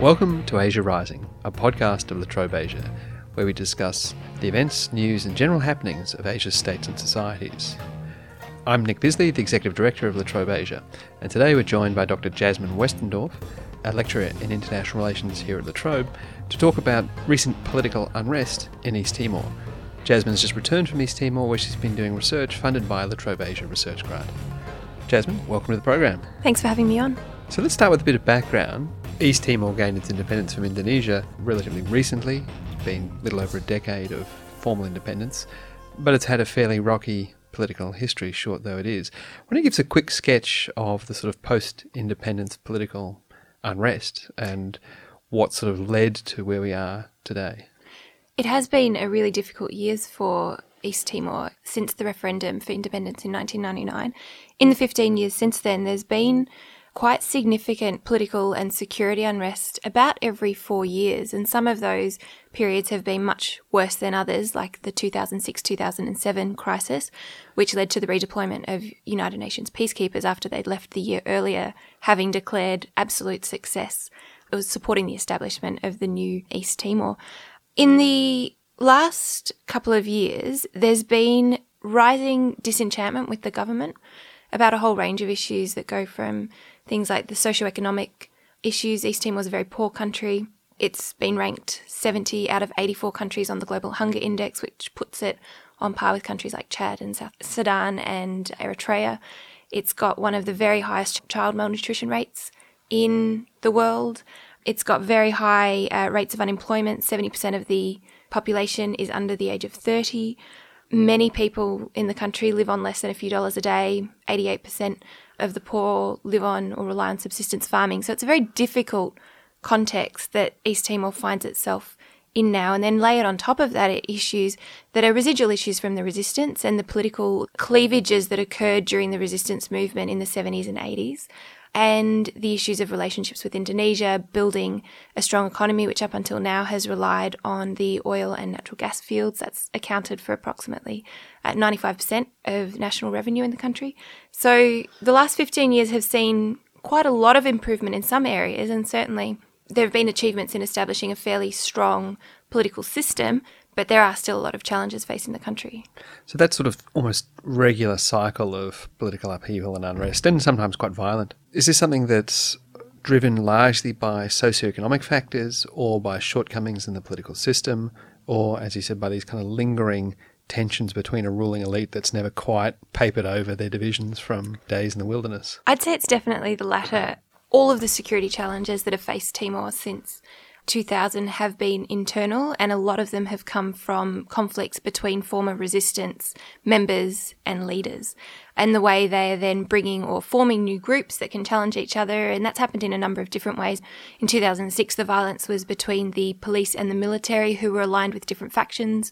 Welcome to Asia Rising, a podcast of La Trobe Asia, where we discuss the events, news, and general happenings of Asia's states and societies. I'm Nick Bisley, the Executive Director of La Trobe Asia, and today we're joined by Dr. Jasmine Westendorf, a lecturer in international relations here at La Trobe, to talk about recent political unrest in East Timor. Jasmine's just returned from East Timor, where she's been doing research funded by La Trobe Asia Research Grant. Jasmine, welcome to the program. Thanks for having me on. So let's start with a bit of background. East Timor gained its independence from Indonesia relatively recently. Been a little over a decade of formal independence, but it's had a fairly rocky political history, short though it is. Why don't you give us a quick sketch of the sort of post independence political unrest and what sort of led to where we are today? It has been a really difficult years for East Timor since the referendum for independence in 1999. In the 15 years since then, there's been quite significant political and security unrest about every four years, and some of those periods have been much worse than others, like the 2006 2007 crisis, which led to the redeployment of United Nations peacekeepers after they'd left the year earlier, having declared absolute success. It was supporting the establishment of the new East Timor. In the last couple of years, there's been rising disenchantment with the government about a whole range of issues that go from things like the socio-economic issues. East Timor is a very poor country. It's been ranked 70 out of 84 countries on the Global Hunger Index, which puts it on par with countries like Chad and South Sudan and Eritrea. It's got one of the very highest child malnutrition rates in the world. It's got very high uh, rates of unemployment. 70% of the population is under the age of 30. Many people in the country live on less than a few dollars a day. 88% of the poor live on or rely on subsistence farming. So it's a very difficult context that East Timor finds itself in now. And then layered on top of that are issues that are residual issues from the resistance and the political cleavages that occurred during the resistance movement in the 70s and 80s and the issues of relationships with Indonesia, building a strong economy, which up until now has relied on the oil and natural gas fields. That's accounted for approximately uh, at 95% of national revenue in the country. So the last 15 years have seen quite a lot of improvement in some areas, and certainly there have been achievements in establishing a fairly strong political system, but there are still a lot of challenges facing the country. So that sort of almost regular cycle of political upheaval and unrest, and sometimes quite violent, is this something that's driven largely by socioeconomic factors or by shortcomings in the political system, or, as you said, by these kind of lingering tensions between a ruling elite that's never quite papered over their divisions from days in the wilderness? I'd say it's definitely the latter. All of the security challenges that have faced Timor since 2000 have been internal, and a lot of them have come from conflicts between former resistance members and leaders, and the way they are then bringing or forming new groups that can challenge each other. And that's happened in a number of different ways. In 2006, the violence was between the police and the military, who were aligned with different factions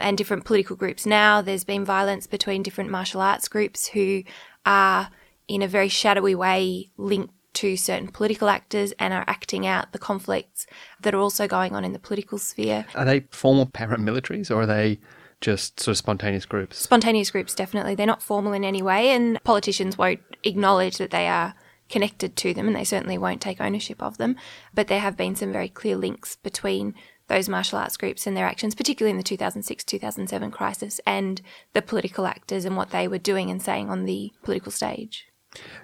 and different political groups. Now there's been violence between different martial arts groups who are in a very shadowy way linked to certain political actors and are acting out the conflicts that are also going on in the political sphere. Are they formal paramilitaries or are they just sort of spontaneous groups? Spontaneous groups, definitely. They're not formal in any way, and politicians won't acknowledge that they are connected to them, and they certainly won't take ownership of them. But there have been some very clear links between those martial arts groups and their actions, particularly in the 2006 2007 crisis, and the political actors and what they were doing and saying on the political stage.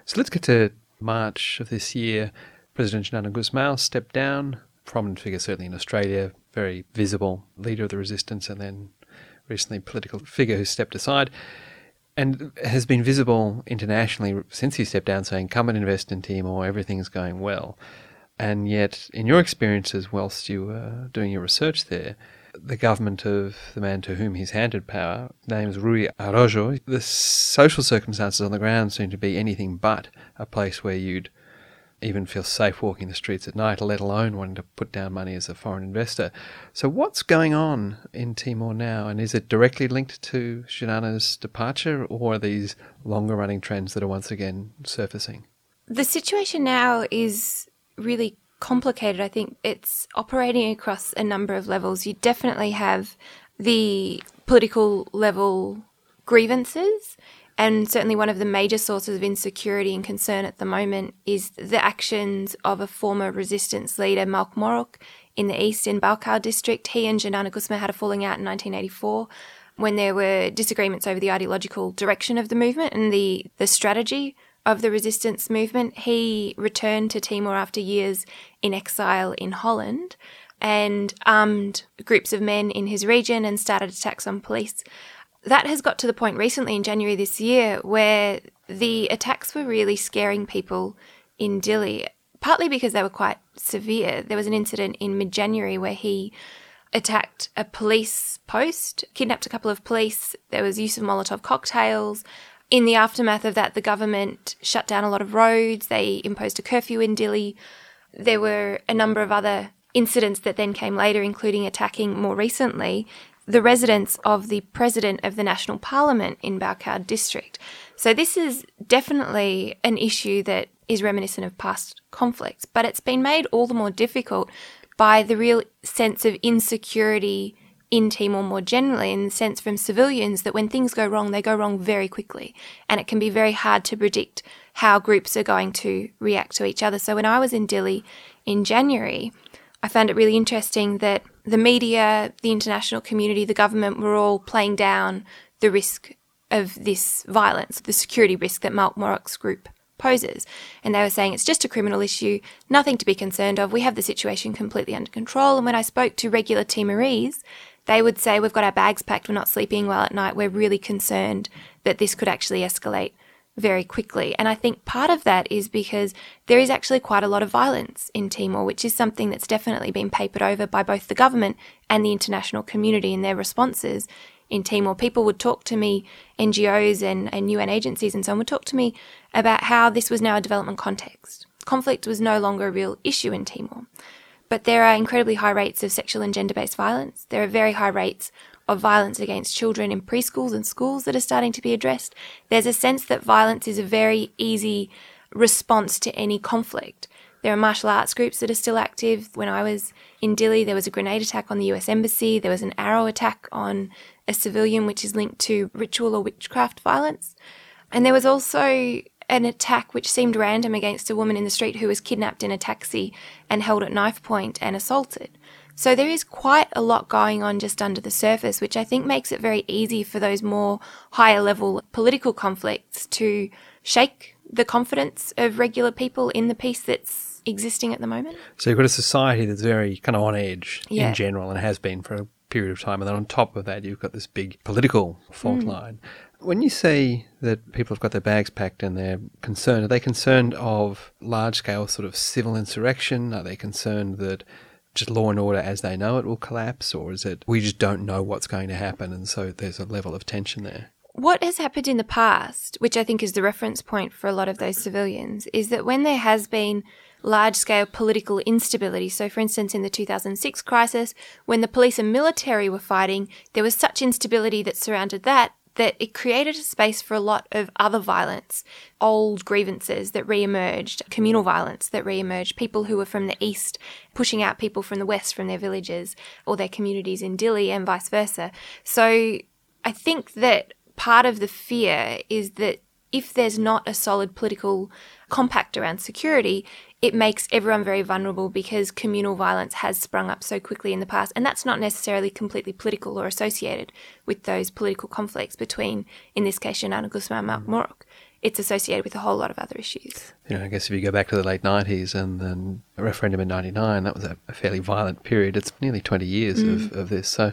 So let's get to March of this year, President Xanana Gusmao stepped down, prominent figure certainly in Australia, very visible leader of the resistance, and then recently political figure who stepped aside, and has been visible internationally since he stepped down, saying, "Come and invest in Timor. Everything's going well." And yet, in your experiences, whilst you were doing your research there, the government of the man to whom he's handed power, named Rui Araújo, the social circumstances on the ground seem to be anything but a place where you'd even feel safe walking the streets at night, let alone wanting to put down money as a foreign investor. So, what's going on in Timor now? And is it directly linked to Xanana's departure, or are these longer running trends that are once again surfacing? The situation now is really complicated. I think it's operating across a number of levels. You definitely have the political level grievances And certainly, one of the major sources of insecurity and concern at the moment is the actions of a former resistance leader, Mauk Moruk, in the east in Baucau district. He and Xanana Gusmao had a falling out in 1984 when there were disagreements over the ideological direction of the movement and the, the strategy of the resistance movement. He returned to Timor after years in exile in Holland and armed groups of men in his region and started attacks on police. That has got to the point recently in January this year where the attacks were really scaring people in Dili, partly because they were quite severe. There was an incident in mid January where he attacked a police post, kidnapped a couple of police. There was use of Molotov cocktails. In the aftermath of that, the government shut down a lot of roads. They imposed a curfew in Dili. There were a number of other incidents that then came later, including attacking more recently the residence of the president of the National Parliament in Baucau district. So this is definitely an issue that is reminiscent of past conflicts, but it's been made all the more difficult by the real sense of insecurity in Timor more generally, in the sense from civilians that when things go wrong, they go wrong very quickly. And it can be very hard to predict how groups are going to react to each other. So when I was in Dili in January, I found it really interesting that the media, the international community, the government were all playing down the risk of this violence, the security risk that Mauk Moruk's group poses. And they were saying it's just a criminal issue, nothing to be concerned of. We have the situation completely under control. And when I spoke to regular Timorese, they would say, We've got our bags packed, we're not sleeping well at night, we're really concerned that this could actually escalate very quickly. And I think part of that is because there is actually quite a lot of violence in Timor, which is something that's definitely been papered over by both the government and the international community in their responses in Timor. People would talk to me, NGOs and, and UN agencies and so on would talk to me about how this was now a development context. Conflict was no longer a real issue in Timor. But there are incredibly high rates of sexual and gender based violence. There are very high rates of violence against children in preschools and schools that are starting to be addressed. There's a sense that violence is a very easy response to any conflict. There are martial arts groups that are still active. When I was in Dili, there was a grenade attack on the US Embassy. There was an arrow attack on a civilian, which is linked to ritual or witchcraft violence. And there was also an attack which seemed random against a woman in the street who was kidnapped in a taxi and held at knife point and assaulted. So there is quite a lot going on just under the surface, which I think makes it very easy for those more higher level political conflicts to shake the confidence of regular people in the peace that's existing at the moment. So you've got a society that's very kind of on edge yeah. in general and has been for a period of time. And then on top of that, you've got this big political fault mm. line. When you say that people have got their bags packed and they're concerned, are they concerned of large scale sort of civil insurrection? Are they concerned that just law and order as they know it will collapse, or is it we just don't know what's going to happen, and so there's a level of tension there? What has happened in the past, which I think is the reference point for a lot of those civilians, is that when there has been large scale political instability, so for instance, in the 2006 crisis, when the police and military were fighting, there was such instability that surrounded that that it created a space for a lot of other violence, old grievances that re-emerged, communal violence that re-emerged, people who were from the east pushing out people from the west from their villages or their communities in Dili and vice versa. So I think that part of the fear is that if there's not a solid political compact around security, it makes everyone very vulnerable because communal violence has sprung up so quickly in the past. And that's not necessarily completely political or associated with those political conflicts between, in this case, Xanana Gusmao and Mauk Moruk. It's associated with a whole lot of other issues. You know, I guess if you go back to the late 90s and then a referendum in 99, that was a, a fairly violent period. It's nearly 20 years mm. of, of this. So,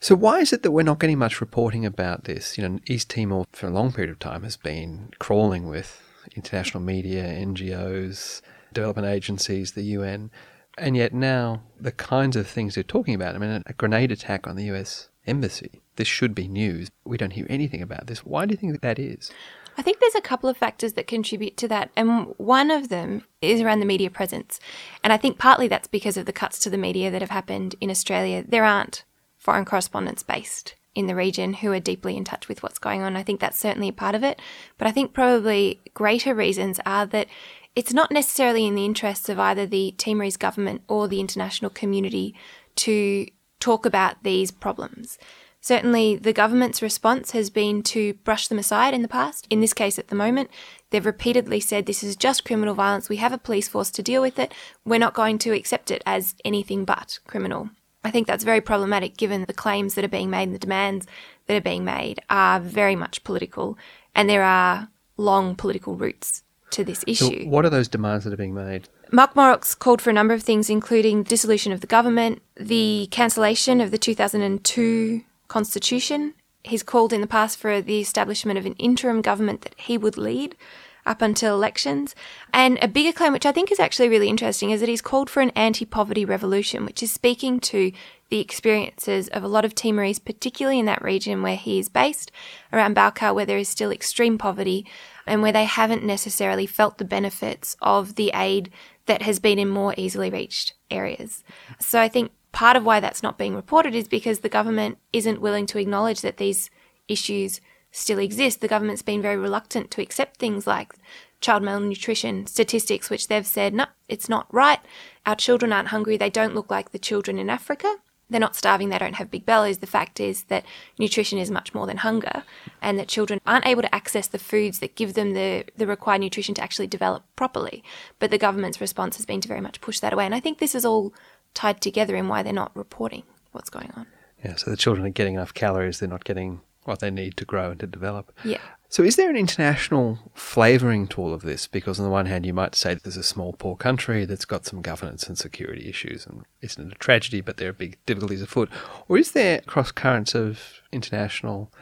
so why is it that we're not getting much reporting about this? You know, East Timor for a long period of time has been crawling with international media, NGOs, development agencies, the UN. And yet now, the kinds of things they're talking about, I mean, a grenade attack on the US embassy, this should be news. We don't hear anything about this. Why do you think that is? I think there's a couple of factors that contribute to that. And one of them is around the media presence. And I think partly that's because of the cuts to the media that have happened in Australia. There aren't foreign correspondents based in the region who are deeply in touch with what's going on. I think that's certainly a part of it. But I think probably greater reasons are that it's not necessarily in the interests of either the Timorese government or the international community to talk about these problems. Certainly, the government's response has been to brush them aside in the past. In this case, at the moment, they've repeatedly said this is just criminal violence. We have a police force to deal with it. We're not going to accept it as anything but criminal. I think that's very problematic given the claims that are being made and the demands that are being made are very much political and there are long political roots to this issue. So what are those demands that are being made? Mauk Moruk's called for a number of things, including dissolution of the government, the cancellation of the 2002 constitution. He's called in the past for the establishment of an interim government that he would lead up until elections. And a bigger claim, which I think is actually really interesting, is that he's called for an anti poverty revolution, which is speaking to the experiences of a lot of Timorese, particularly in that region where he is based, around Baucau, where there is still extreme poverty and where they haven't necessarily felt the benefits of the aid that has been in more easily reached areas. So I think part of why that's not being reported is because the government isn't willing to acknowledge that these issues still exist. The government's been very reluctant to accept things like child malnutrition statistics, which they've said, no, it's not right. Our children aren't hungry. They don't look like the children in Africa. They're not starving. They don't have big bellies. The fact is that nutrition is much more than hunger, and that children aren't able to access the foods that give them the, the required nutrition to actually develop properly. But the government's response has been to very much push that away. And I think this is all tied together in why they're not reporting what's going on. Yeah, so the children are getting enough calories, they're not getting what they need to grow and to develop. Yeah. So, is there an international flavouring to all of this? Because, on the one hand, you might say there's a small, poor country that's got some governance and security issues, and isn't it a tragedy, but there are big difficulties afoot? Or is there cross currents of international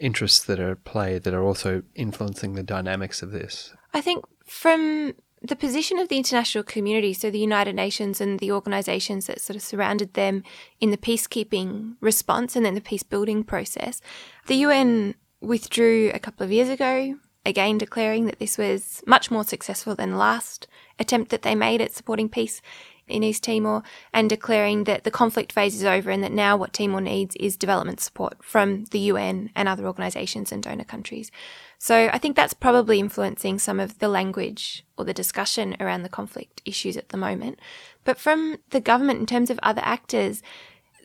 interests that are at play that are also influencing the dynamics of this? I think from the position of the international community, so the United Nations and the organisations that sort of surrounded them in the peacekeeping response and then the peace building process, the UN withdrew a couple of years ago, again declaring that this was much more successful than the last attempt that they made at supporting peace in East Timor and declaring that the conflict phase is over and that now what Timor needs is development support from the UN and other organisations and donor countries. So I think that's probably influencing some of the language or the discussion around the conflict issues at the moment. But from the government, in terms of other actors,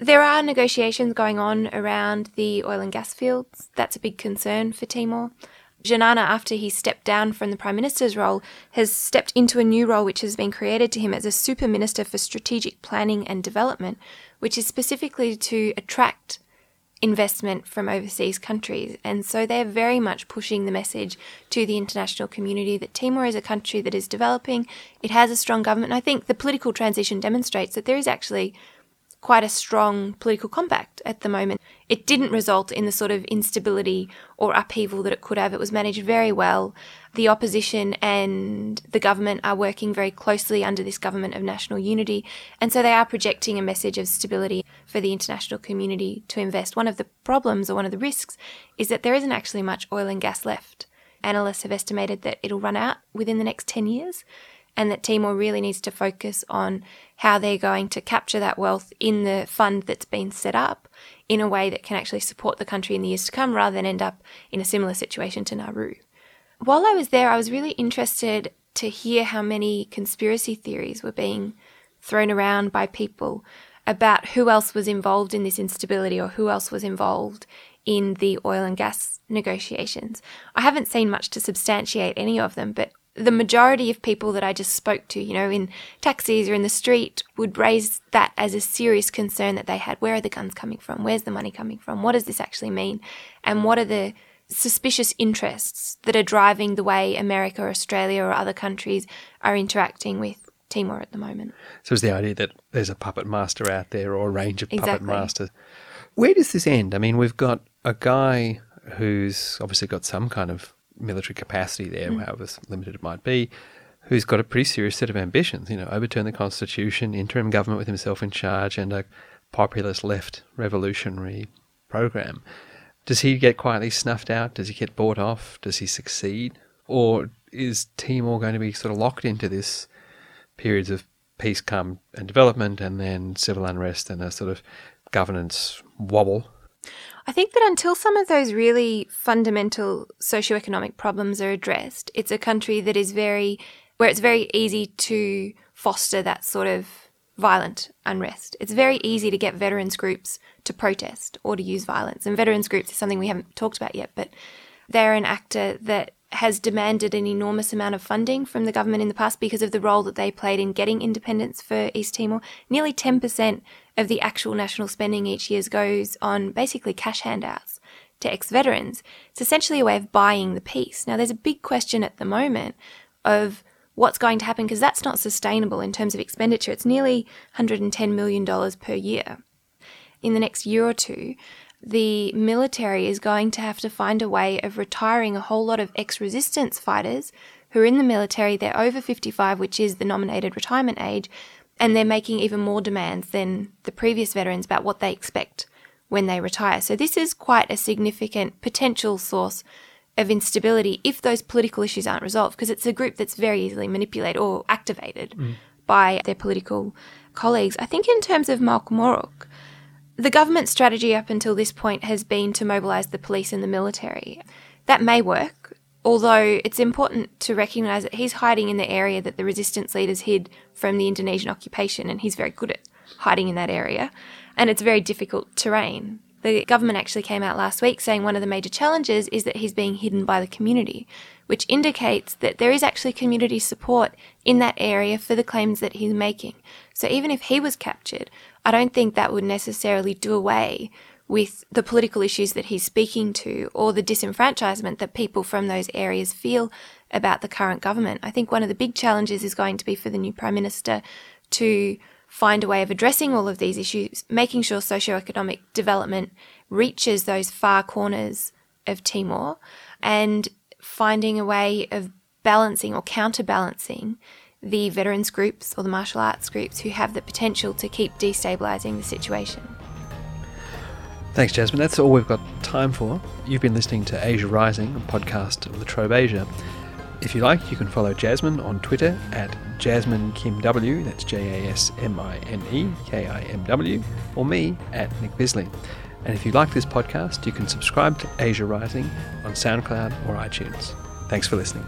there are negotiations going on around the oil and gas fields. That's a big concern for Timor. Xanana, after he stepped down from the Prime Minister's role, has stepped into a new role which has been created to him as a Super Minister for Strategic Planning and Development, which is specifically to attract investment from overseas countries. And so they're very much pushing the message to the international community that Timor is a country that is developing, it has a strong government. And I think the political transition demonstrates that there is actually quite a strong political compact at the moment. It didn't result in the sort of instability or upheaval that it could have. It was managed very well. The opposition and the government are working very closely under this government of national unity, and so they are projecting a message of stability for the international community to invest. One of the problems or one of the risks is that there isn't actually much oil and gas left. Analysts have estimated that it'll run out within the next 10 years and that Timor really needs to focus on how they're going to capture that wealth in the fund that's been set up in a way that can actually support the country in the years to come rather than end up in a similar situation to Nauru. While I was there, I was really interested to hear how many conspiracy theories were being thrown around by people about who else was involved in this instability or who else was involved in the oil and gas negotiations. I haven't seen much to substantiate any of them, but the majority of people that I just spoke to, you know, in taxis or in the street, would raise that as a serious concern that they had. Where are the guns coming from? Where's the money coming from? What does this actually mean? And what are the suspicious interests that are driving the way America or Australia or other countries are interacting with Timor at the moment? So it's the idea that there's a puppet master out there or a range of exactly. puppet masters. Where does this end? I mean, we've got a guy who's obviously got some kind of military capacity there, mm. however limited it might be, who's got a pretty serious set of ambitions. You know, overturn the constitution, interim government with himself in charge, and a populist left revolutionary program. Does he get quietly snuffed out? Does he get bought off? Does he succeed? Or is Timor going to be sort of locked into this periods of peace, calm, and development, and then civil unrest and a sort of governance wobble I think that until some of those really fundamental socioeconomic problems are addressed, it's a country that is very, where it's very easy to foster that sort of violent unrest. It's very easy to get veterans groups to protest or to use violence. And veterans groups is something we haven't talked about yet, but they're an actor that has demanded an enormous amount of funding from the government in the past because of the role that they played in getting independence for East Timor. Nearly 10% of the actual national spending each year goes on basically cash handouts to ex veterans. It's essentially a way of buying the peace. Now, there's a big question at the moment of what's going to happen because that's not sustainable in terms of expenditure. It's nearly $110 million per year. In the next year or two, the military is going to have to find a way of retiring a whole lot of ex resistance fighters who are in the military. They're over 55, which is the nominated retirement age, and they're making even more demands than the previous veterans about what they expect when they retire. So, this is quite a significant potential source of instability if those political issues aren't resolved, because it's a group that's very easily manipulated or activated mm. by their political colleagues. I think, in terms of Mauk Moruk, the government strategy up until this point has been to mobilise the police and the military. That may work, although it's important to recognise that he's hiding in the area that the resistance leaders hid from the Indonesian occupation, and he's very good at hiding in that area, and it's very difficult terrain. The government actually came out last week saying one of the major challenges is that he's being hidden by the community, which indicates that there is actually community support in that area for the claims that he's making. So even if he was captured, I don't think that would necessarily do away with the political issues that he's speaking to or the disenfranchisement that people from those areas feel about the current government. I think one of the big challenges is going to be for the new Prime Minister to find a way of addressing all of these issues, making sure socioeconomic development reaches those far corners of Timor, and finding a way of balancing or counterbalancing the veterans groups or the martial arts groups who have the potential to keep destabilising the situation. Thanks, Jasmine. That's all we've got time for. You've been listening to Asia Rising, a podcast of La Trobe Asia. If you like, you can follow Jasmine on Twitter at Jasmine Kim W. That's J A S M I N E K I M W, or me at Nick Bisley. And if you like this podcast, you can subscribe to Asia Rising on SoundCloud or iTunes. Thanks for listening.